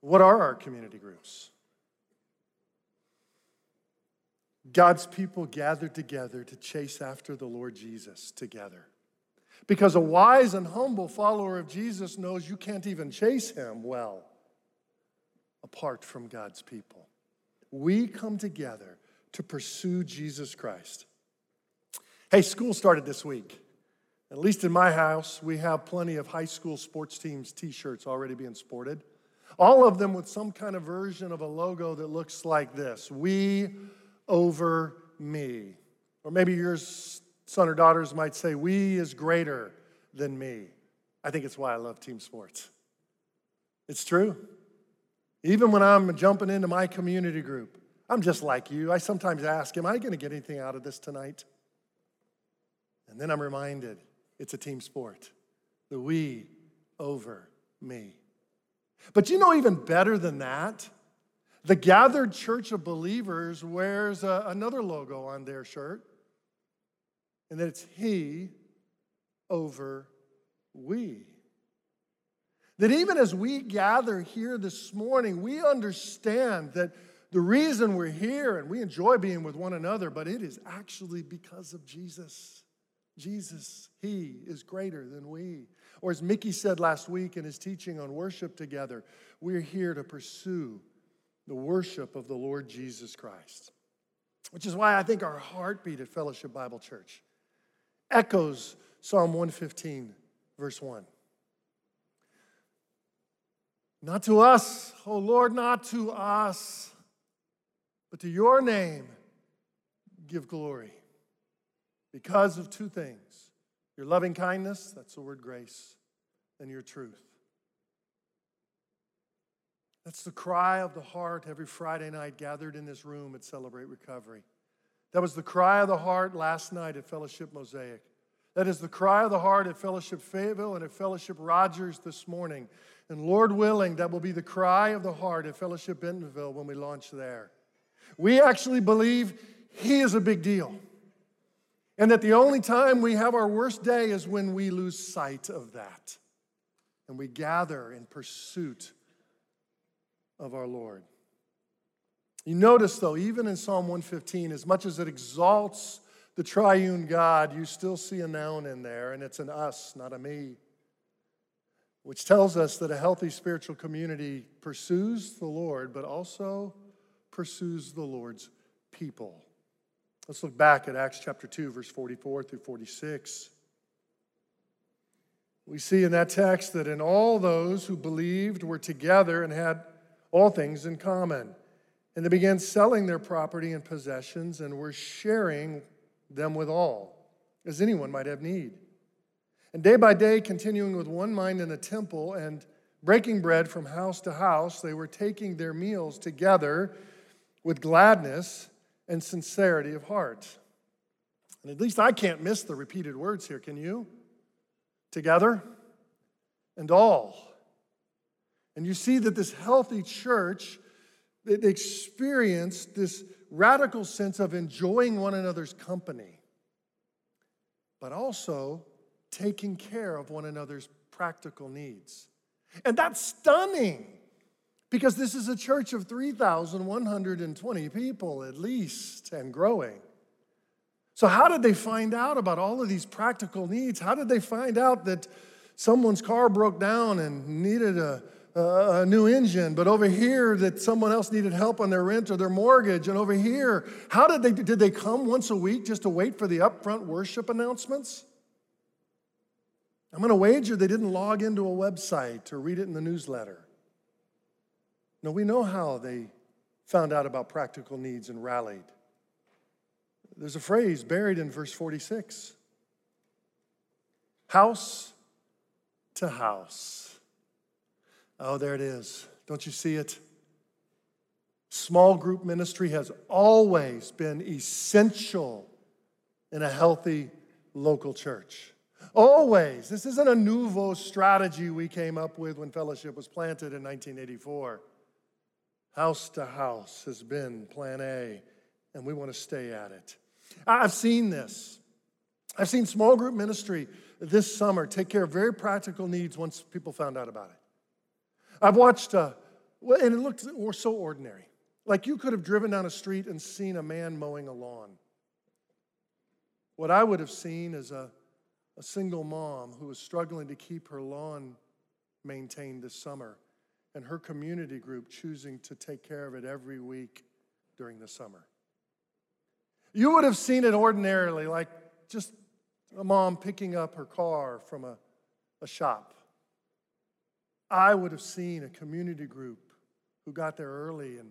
What are our community groups? God's people gathered together to chase after the Lord Jesus together. Because a wise and humble follower of Jesus knows you can't even chase him well apart from God's people. We come together to pursue Jesus Christ. Hey, school started this week. At least in my house, we have plenty of high school sports teams t shirts already being sported. All of them with some kind of version of a logo that looks like this We over me. Or maybe your son or daughters might say, We is greater than me. I think it's why I love team sports. It's true. Even when I'm jumping into my community group, I'm just like you. I sometimes ask, Am I going to get anything out of this tonight? And then I'm reminded it's a team sport. The we over me. But you know, even better than that, the gathered church of believers wears a, another logo on their shirt, and that it's He over we. That even as we gather here this morning, we understand that the reason we're here and we enjoy being with one another, but it is actually because of Jesus. Jesus, He is greater than we. Or as Mickey said last week in his teaching on worship together, we're here to pursue the worship of the Lord Jesus Christ. Which is why I think our heartbeat at Fellowship Bible Church echoes Psalm 115, verse 1. Not to us, oh Lord, not to us, but to your name give glory. Because of two things your loving kindness, that's the word grace, and your truth. That's the cry of the heart every Friday night gathered in this room at Celebrate Recovery. That was the cry of the heart last night at Fellowship Mosaic. That is the cry of the heart at Fellowship Fayetteville and at Fellowship Rogers this morning. And Lord willing, that will be the cry of the heart at Fellowship Bentonville when we launch there. We actually believe He is a big deal. And that the only time we have our worst day is when we lose sight of that. And we gather in pursuit of our Lord. You notice, though, even in Psalm 115, as much as it exalts the triune God, you still see a noun in there, and it's an us, not a me, which tells us that a healthy spiritual community pursues the Lord, but also pursues the Lord's people. Let's look back at Acts chapter 2, verse 44 through 46. We see in that text that in all those who believed were together and had all things in common. And they began selling their property and possessions and were sharing them with all, as anyone might have need. And day by day, continuing with one mind in the temple and breaking bread from house to house, they were taking their meals together with gladness and sincerity of heart. And at least I can't miss the repeated words here, can you? Together and all. And you see that this healthy church it experienced this radical sense of enjoying one another's company, but also taking care of one another's practical needs. And that's stunning because this is a church of 3,120 people at least and growing. So, how did they find out about all of these practical needs? How did they find out that someone's car broke down and needed a Uh, a new engine, but over here that someone else needed help on their rent or their mortgage, and over here, how did they did they come once a week just to wait for the upfront worship announcements? I'm going to wager they didn't log into a website or read it in the newsletter. No, we know how they found out about practical needs and rallied. There's a phrase buried in verse 46 house to house. Oh, there it is. Don't you see it? Small group ministry has always been essential in a healthy local church. Always. This isn't a nouveau strategy we came up with when fellowship was planted in 1984. House to house has been plan A, and we want to stay at it. I've seen this. I've seen small group ministry this summer take care of very practical needs once people found out about it. I've watched, uh, and it looked so ordinary. Like you could have driven down a street and seen a man mowing a lawn. What I would have seen is a, a single mom who was struggling to keep her lawn maintained this summer, and her community group choosing to take care of it every week during the summer. You would have seen it ordinarily, like just a mom picking up her car from a, a shop I would have seen a community group who got there early and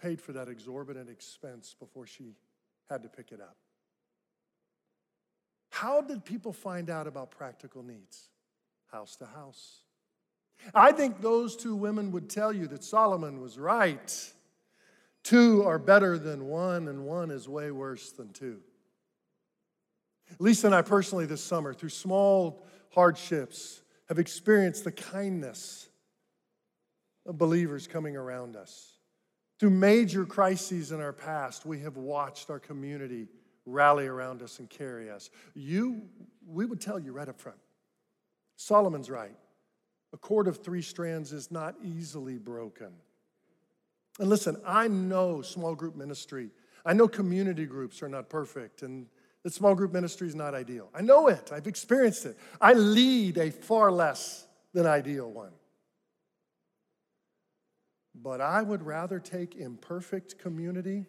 paid for that exorbitant expense before she had to pick it up. How did people find out about practical needs? House to house. I think those two women would tell you that Solomon was right. Two are better than one, and one is way worse than two. Lisa and I personally this summer, through small hardships, have experienced the kindness of believers coming around us. Through major crises in our past, we have watched our community rally around us and carry us. You, we would tell you right up front Solomon's right. A cord of three strands is not easily broken. And listen, I know small group ministry, I know community groups are not perfect, and that small group ministry is not ideal. I know it, I've experienced it. I lead a far less than ideal one. But I would rather take imperfect community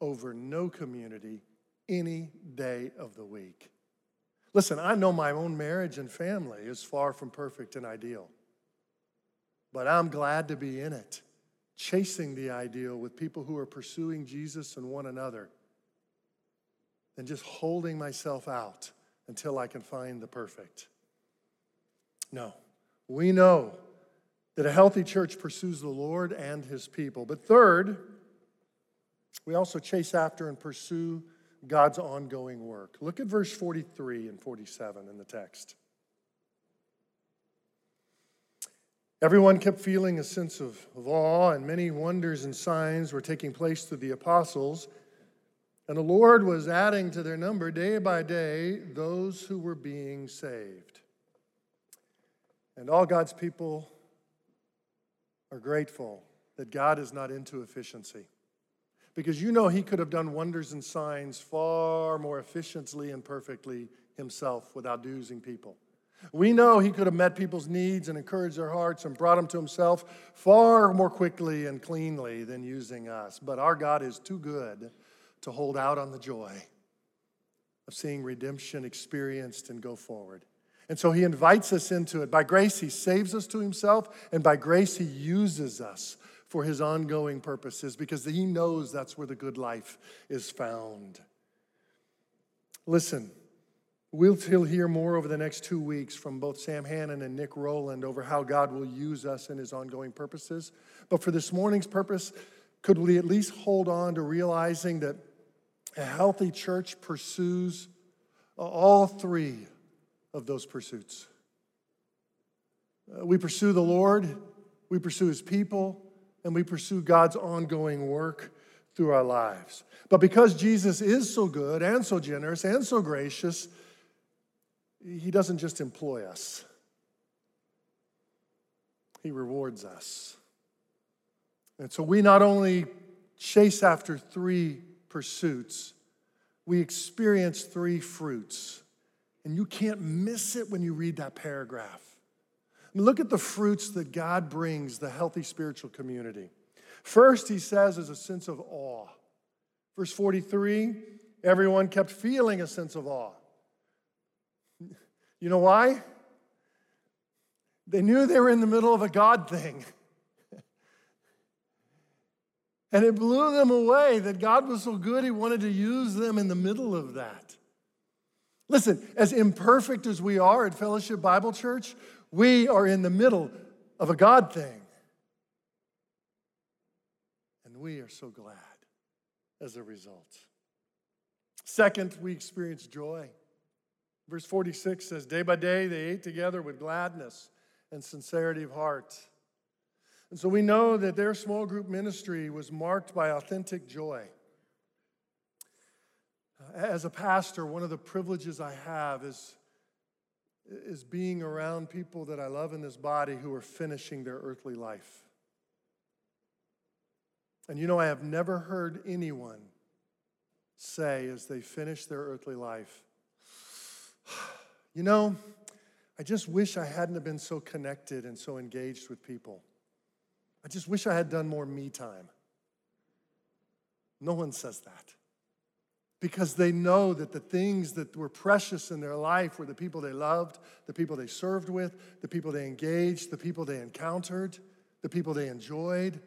over no community any day of the week. Listen, I know my own marriage and family is far from perfect and ideal, but I'm glad to be in it, chasing the ideal with people who are pursuing Jesus and one another than just holding myself out until I can find the perfect. No, we know that a healthy church pursues the Lord and his people. But third, we also chase after and pursue God's ongoing work. Look at verse 43 and 47 in the text. Everyone kept feeling a sense of, of awe, and many wonders and signs were taking place through the apostles. And the Lord was adding to their number day by day those who were being saved. And all God's people are grateful that God is not into efficiency. Because you know He could have done wonders and signs far more efficiently and perfectly Himself without using people. We know He could have met people's needs and encouraged their hearts and brought them to Himself far more quickly and cleanly than using us. But our God is too good to hold out on the joy of seeing redemption experienced and go forward. And so he invites us into it. By grace, he saves us to himself, and by grace, he uses us for his ongoing purposes because he knows that's where the good life is found. Listen, We'll hear more over the next two weeks from both Sam Hannon and Nick Rowland over how God will use us in his ongoing purposes. But for this morning's purpose, could we at least hold on to realizing that a healthy church pursues all three of those pursuits? Uh, we pursue the Lord, we pursue his people, and we pursue God's ongoing work through our lives. But because Jesus is so good and so generous and so gracious, he doesn't just employ us, He rewards us. And so we not only chase after three pursuits, we experience three fruits. And you can't miss it when you read that paragraph. look at the fruits that God brings the healthy spiritual community. First, he says, is a sense of awe. Verse 43 everyone kept feeling a sense of awe. You know why? They knew they were in the middle of a God thing. and it blew them away that God was so good, He wanted to use them in the middle of that. Listen, as imperfect as we are at Fellowship Bible Church, we are in the middle of a God thing. And we are so glad as a result. Second, we experience joy. Verse 46 says, Day by day they ate together with gladness and sincerity of heart. And so we know that their small group ministry was marked by authentic joy. Uh, as a pastor, one of the privileges I have is, is being around people that I love in this body who are finishing their earthly life. And you know, I have never heard anyone say as they finish their earthly life, you know, I just wish I hadn't have been so connected and so engaged with people. I just wish I had done more me time. No one says that. Because they know that the things that were precious in their life were the people they loved, the people they served with, the people they engaged, the people they encountered, the people they enjoyed.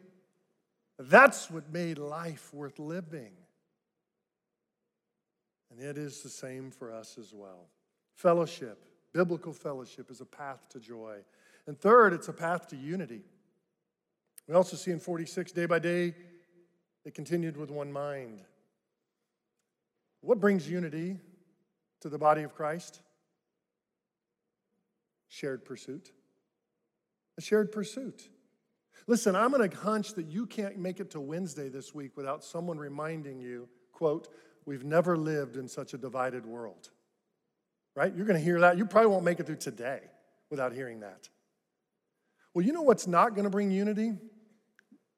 That's what made life worth living. And it is the same for us as well. Fellowship, biblical fellowship, is a path to joy. And third, it's a path to unity. We also see in 46, day by day, they continued with one mind. What brings unity to the body of Christ? Shared pursuit. A shared pursuit. Listen, I'm going to hunch that you can't make it to Wednesday this week without someone reminding you, quote, we've never lived in such a divided world right? You're going to hear that. You probably won't make it through today without hearing that. Well, you know what's not going to bring unity?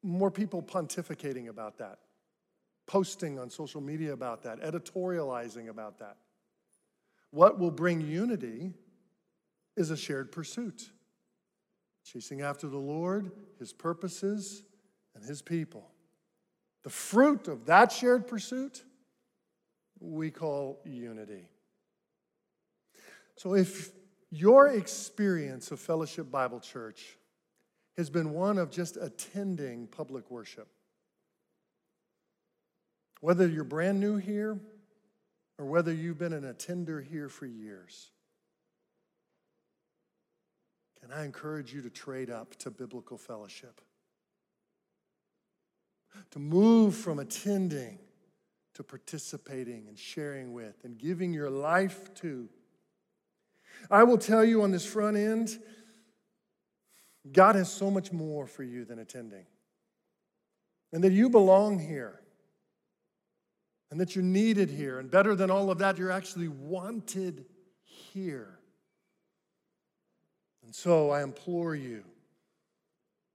More people pontificating about that, posting on social media about that, editorializing about that. What will bring unity is a shared pursuit chasing after the Lord, His purposes, and His people. The fruit of that shared pursuit we call unity. So, if your experience of Fellowship Bible Church has been one of just attending public worship, whether you're brand new here or whether you've been an attender here for years, can I encourage you to trade up to biblical fellowship? To move from attending to participating and sharing with and giving your life to I will tell you on this front end, God has so much more for you than attending. And that you belong here. And that you're needed here. And better than all of that, you're actually wanted here. And so I implore you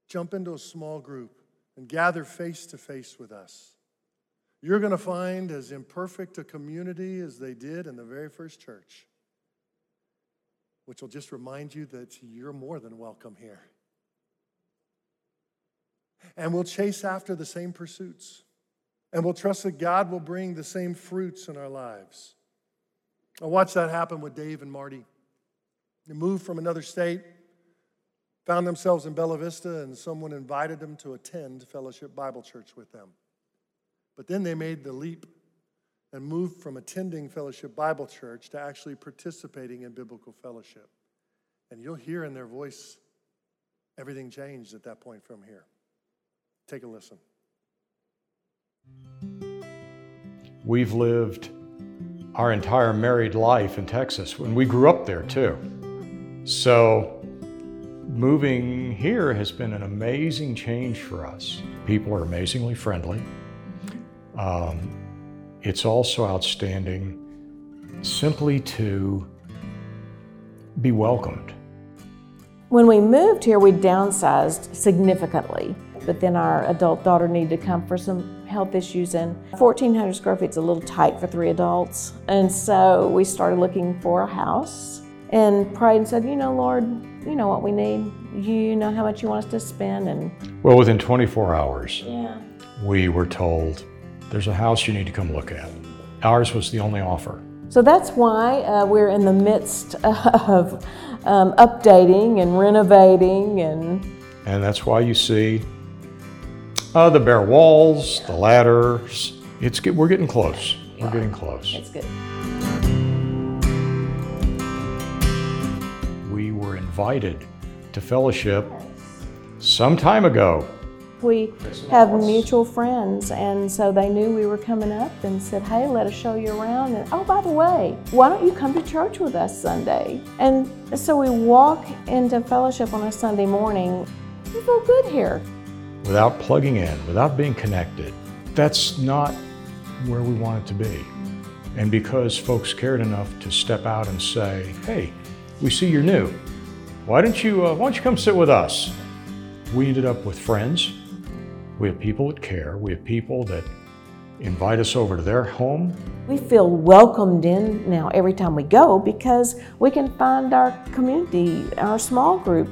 jump into a small group and gather face to face with us. You're going to find as imperfect a community as they did in the very first church which will just remind you that you're more than welcome here. And we'll chase after the same pursuits. And we'll trust that God will bring the same fruits in our lives. I watched that happen with Dave and Marty. They moved from another state, found themselves in Bella Vista, and someone invited them to attend Fellowship Bible Church with them. But then they made the leap and moved from attending Fellowship Bible Church to actually participating in biblical fellowship. And you'll hear in their voice everything changed at that point from here. Take a listen. We've lived our entire married life in Texas when we grew up there too. So moving here has been an amazing change for us. People are amazingly friendly. Um, it's also outstanding simply to be welcomed. When we moved here, we downsized significantly, but then our adult daughter needed to come for some health issues, and 1,400 square feet is a little tight for three adults. And so we started looking for a house and prayed and said, You know, Lord, you know what we need. You know how much you want us to spend. And Well, within 24 hours, yeah. we were told there's a house you need to come look at. Ours was the only offer. So that's why uh, we're in the midst of um, updating and renovating and And that's why you see uh, the bare walls, the ladders. It's get, we're getting close. We're getting close. it's good. We were invited to fellowship some time ago. We have mutual friends, and so they knew we were coming up and said, Hey, let us show you around. And oh, by the way, why don't you come to church with us Sunday? And so we walk into fellowship on a Sunday morning. We feel good here. Without plugging in, without being connected. That's not where we want it to be. And because folks cared enough to step out and say, "Hey, we see you're new. Why don't you uh, Why don't you come sit with us?" We ended up with friends. We have people that care. We have people that invite us over to their home. We feel welcomed in now every time we go because we can find our community, our small group,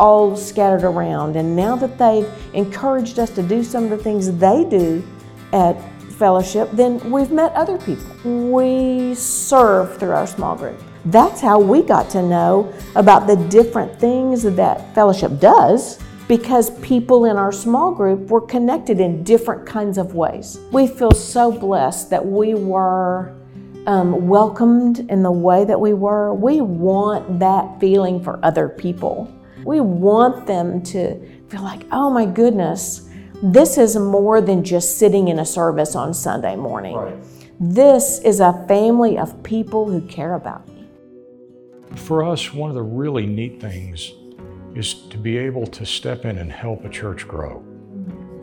all scattered around. And now that they've encouraged us to do some of the things they do at fellowship, then we've met other people. We serve through our small group. That's how we got to know about the different things that fellowship does because people in our small group were connected in different kinds of ways. We feel so blessed that we were um, welcomed in the way that we were. We want that feeling for other people. We want them to feel like, oh my goodness, this is more than just sitting in a service on Sunday morning. This is a family of people who care about me. For us, one of the really neat things is to be able to step in and help a church grow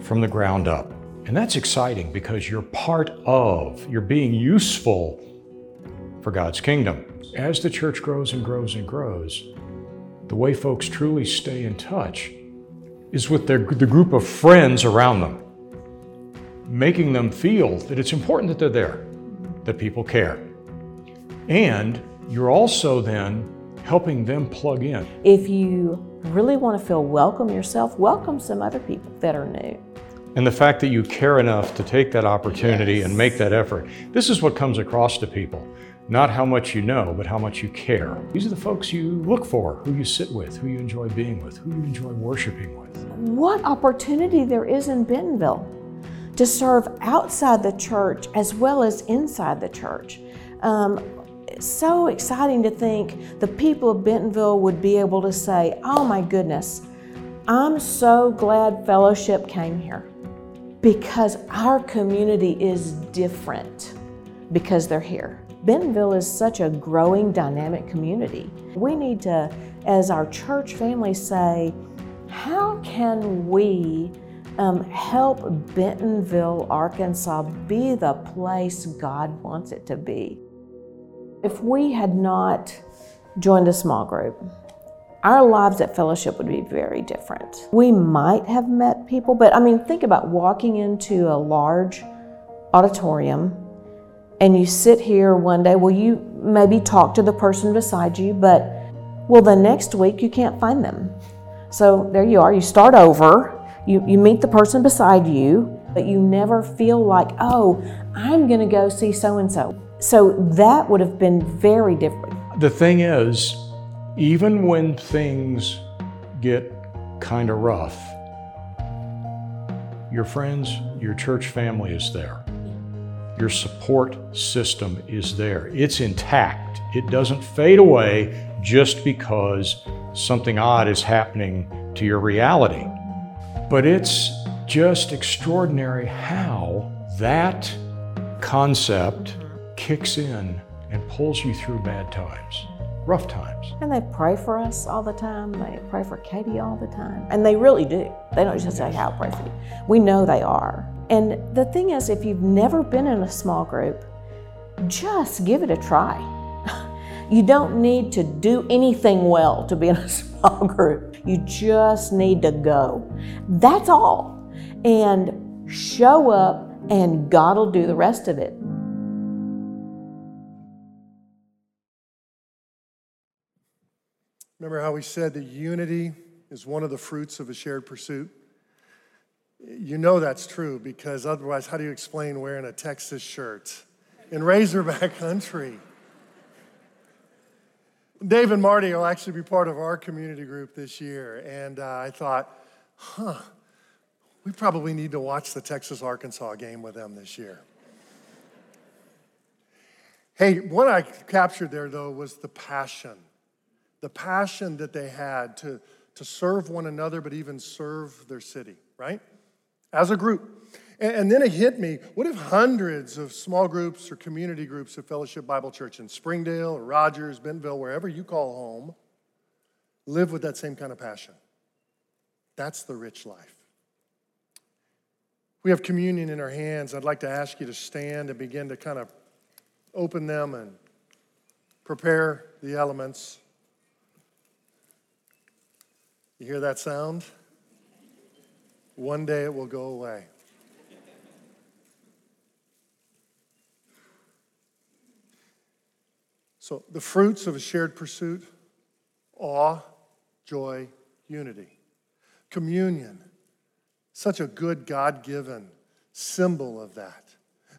from the ground up. And that's exciting because you're part of, you're being useful for God's kingdom. As the church grows and grows and grows, the way folks truly stay in touch is with their, the group of friends around them, making them feel that it's important that they're there, that people care. And you're also then helping them plug in. If you really want to feel welcome yourself, welcome some other people that are new. And the fact that you care enough to take that opportunity and make that effort. This is what comes across to people. Not how much you know, but how much you care. These are the folks you look for, who you sit with, who you enjoy being with, who you enjoy worshiping with. What opportunity there is in Bentonville to serve outside the church as well as inside the church. Um, it's so exciting to think the people of Bentonville would be able to say, Oh my goodness, I'm so glad fellowship came here because our community is different because they're here. Bentonville is such a growing, dynamic community. We need to, as our church family, say, how can we um, help Bentonville, Arkansas be the place God wants it to be? If we had not joined a small group, our lives at fellowship would be very different. We might have met people, but I mean, think about walking into a large auditorium and you sit here one day. Well, you maybe talk to the person beside you, but well, the next week you can't find them. So there you are, you start over, you, you meet the person beside you, but you never feel like, oh, I'm going to go see so and so. So that would have been very different. The thing is, even when things get kind of rough, your friends, your church family is there. Your support system is there. It's intact. It doesn't fade away just because something odd is happening to your reality. But it's just extraordinary how that concept kicks in and pulls you through bad times, rough times. And they pray for us all the time. They pray for Katie all the time. And they really do. They don't just say, I'll pray for you. We know they are. And the thing is, if you've never been in a small group, just give it a try. You don't need to do anything well to be in a small group. You just need to go. That's all. And show up, and God will do the rest of it. Remember how we said that unity is one of the fruits of a shared pursuit? You know that's true because otherwise, how do you explain wearing a Texas shirt in Razorback country? Dave and Marty will actually be part of our community group this year, and uh, I thought, huh, we probably need to watch the Texas Arkansas game with them this year. hey, what I captured there, though, was the passion the passion that they had to, to serve one another, but even serve their city, right? As a group. And, then it hit me what if hundreds of small groups or community groups of Fellowship Bible Church in Springdale or Rogers, Bentonville, wherever you call home, live with that same kind of passion? That's the rich life. We have communion in our hands. I'd like to ask you to stand and begin to kind of open them and prepare the elements. You hear that sound? One day it will go away. So, the fruits of a shared pursuit awe, joy, unity. Communion, such a good God given symbol of that.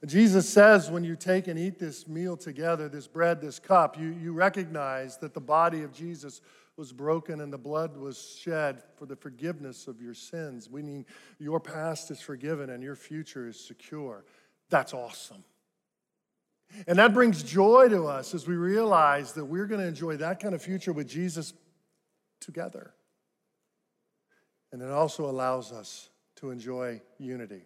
Jesus says when you take and eat this meal together, this bread, this cup, you, you recognize that the body of Jesus was broken and the blood was shed for the forgiveness of your sins, meaning your past is forgiven and your future is secure. That's awesome. And that brings joy to us as we realize that we're going to enjoy that kind of future with Jesus together. And it also allows us to enjoy unity.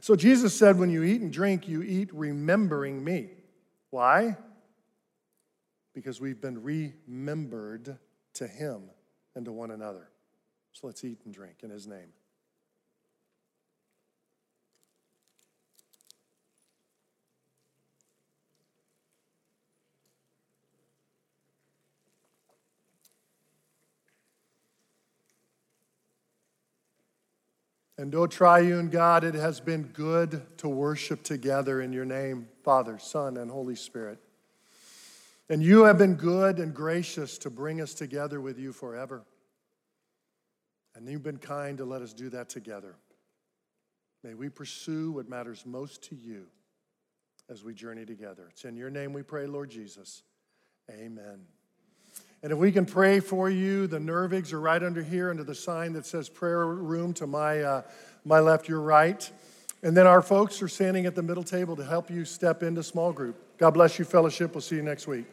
So Jesus said, when you eat and drink, you eat remembering me. Why? Because we've been remembered to him and to one another. So let's eat and drink in his name. And, O triune God, it has been good to worship together in your name, Father, Son, and Holy Spirit. And you have been good and gracious to bring us together with you forever. And you've been kind to let us do that together. May we pursue what matters most to you as we journey together. It's in your name we pray, Lord Jesus. Amen. And if we can pray for you, the Nervigs are right under here, under the sign that says prayer room to my, uh, my left, your right. And then our folks are standing at the middle table to help you step into small group. God bless you, fellowship. We'll see you next week.